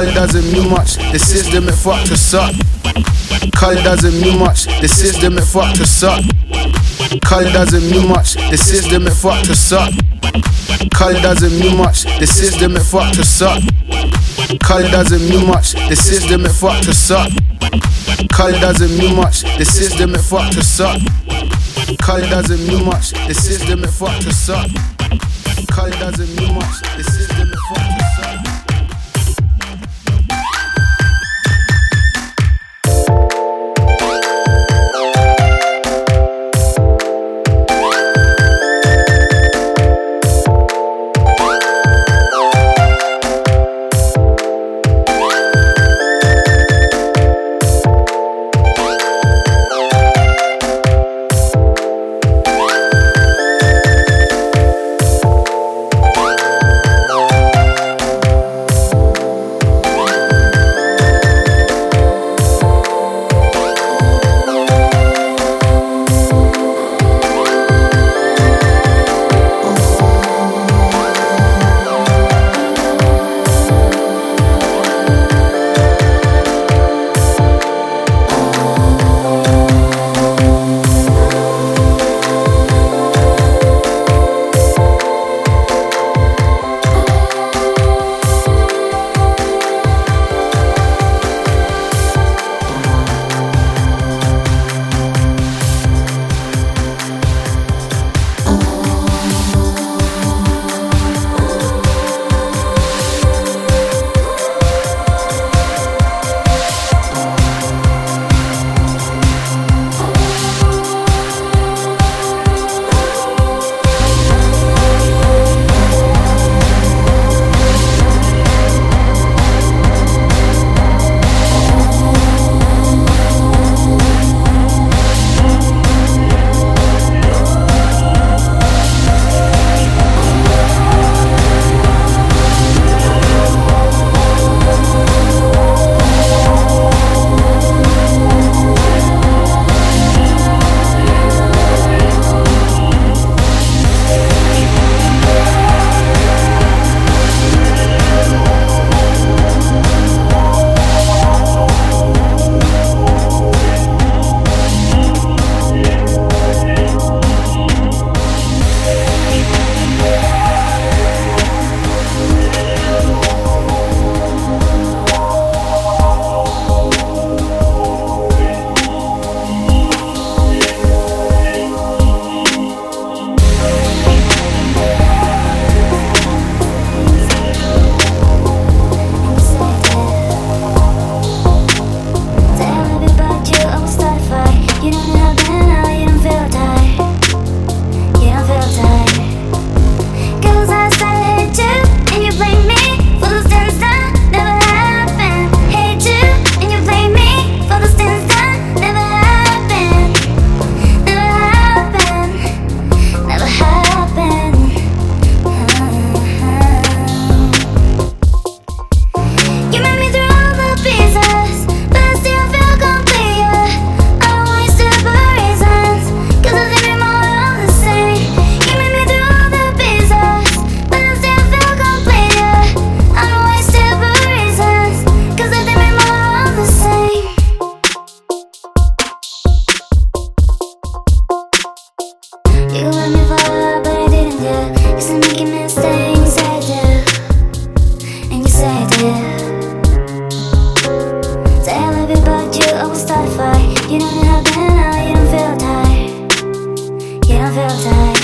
It doesn't mean much, the system it fucked up. Cause it doesn't mean much, the system it fucked up. Cause it doesn't mean much, the system it fucked up. Cause it doesn't mean much, the system it fucked up. Cause it doesn't mean much, the system it fucked up. Cause it doesn't mean much, the system it fucked up. Cause it doesn't mean much, the system it fucked us up. Cause doesn't mean much, the system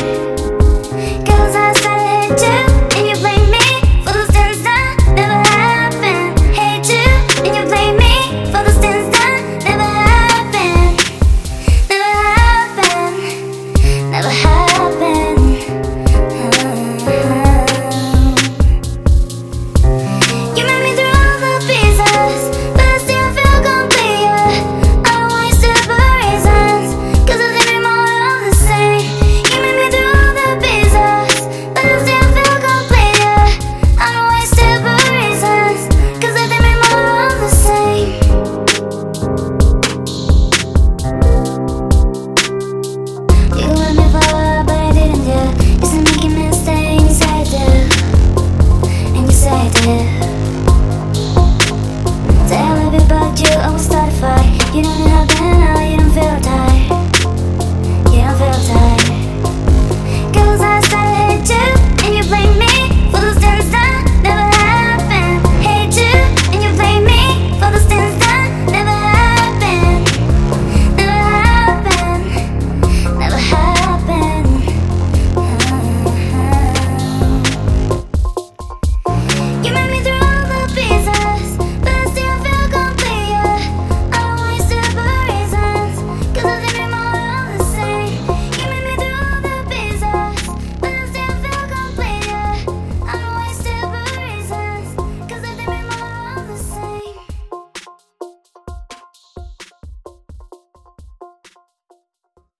Bye.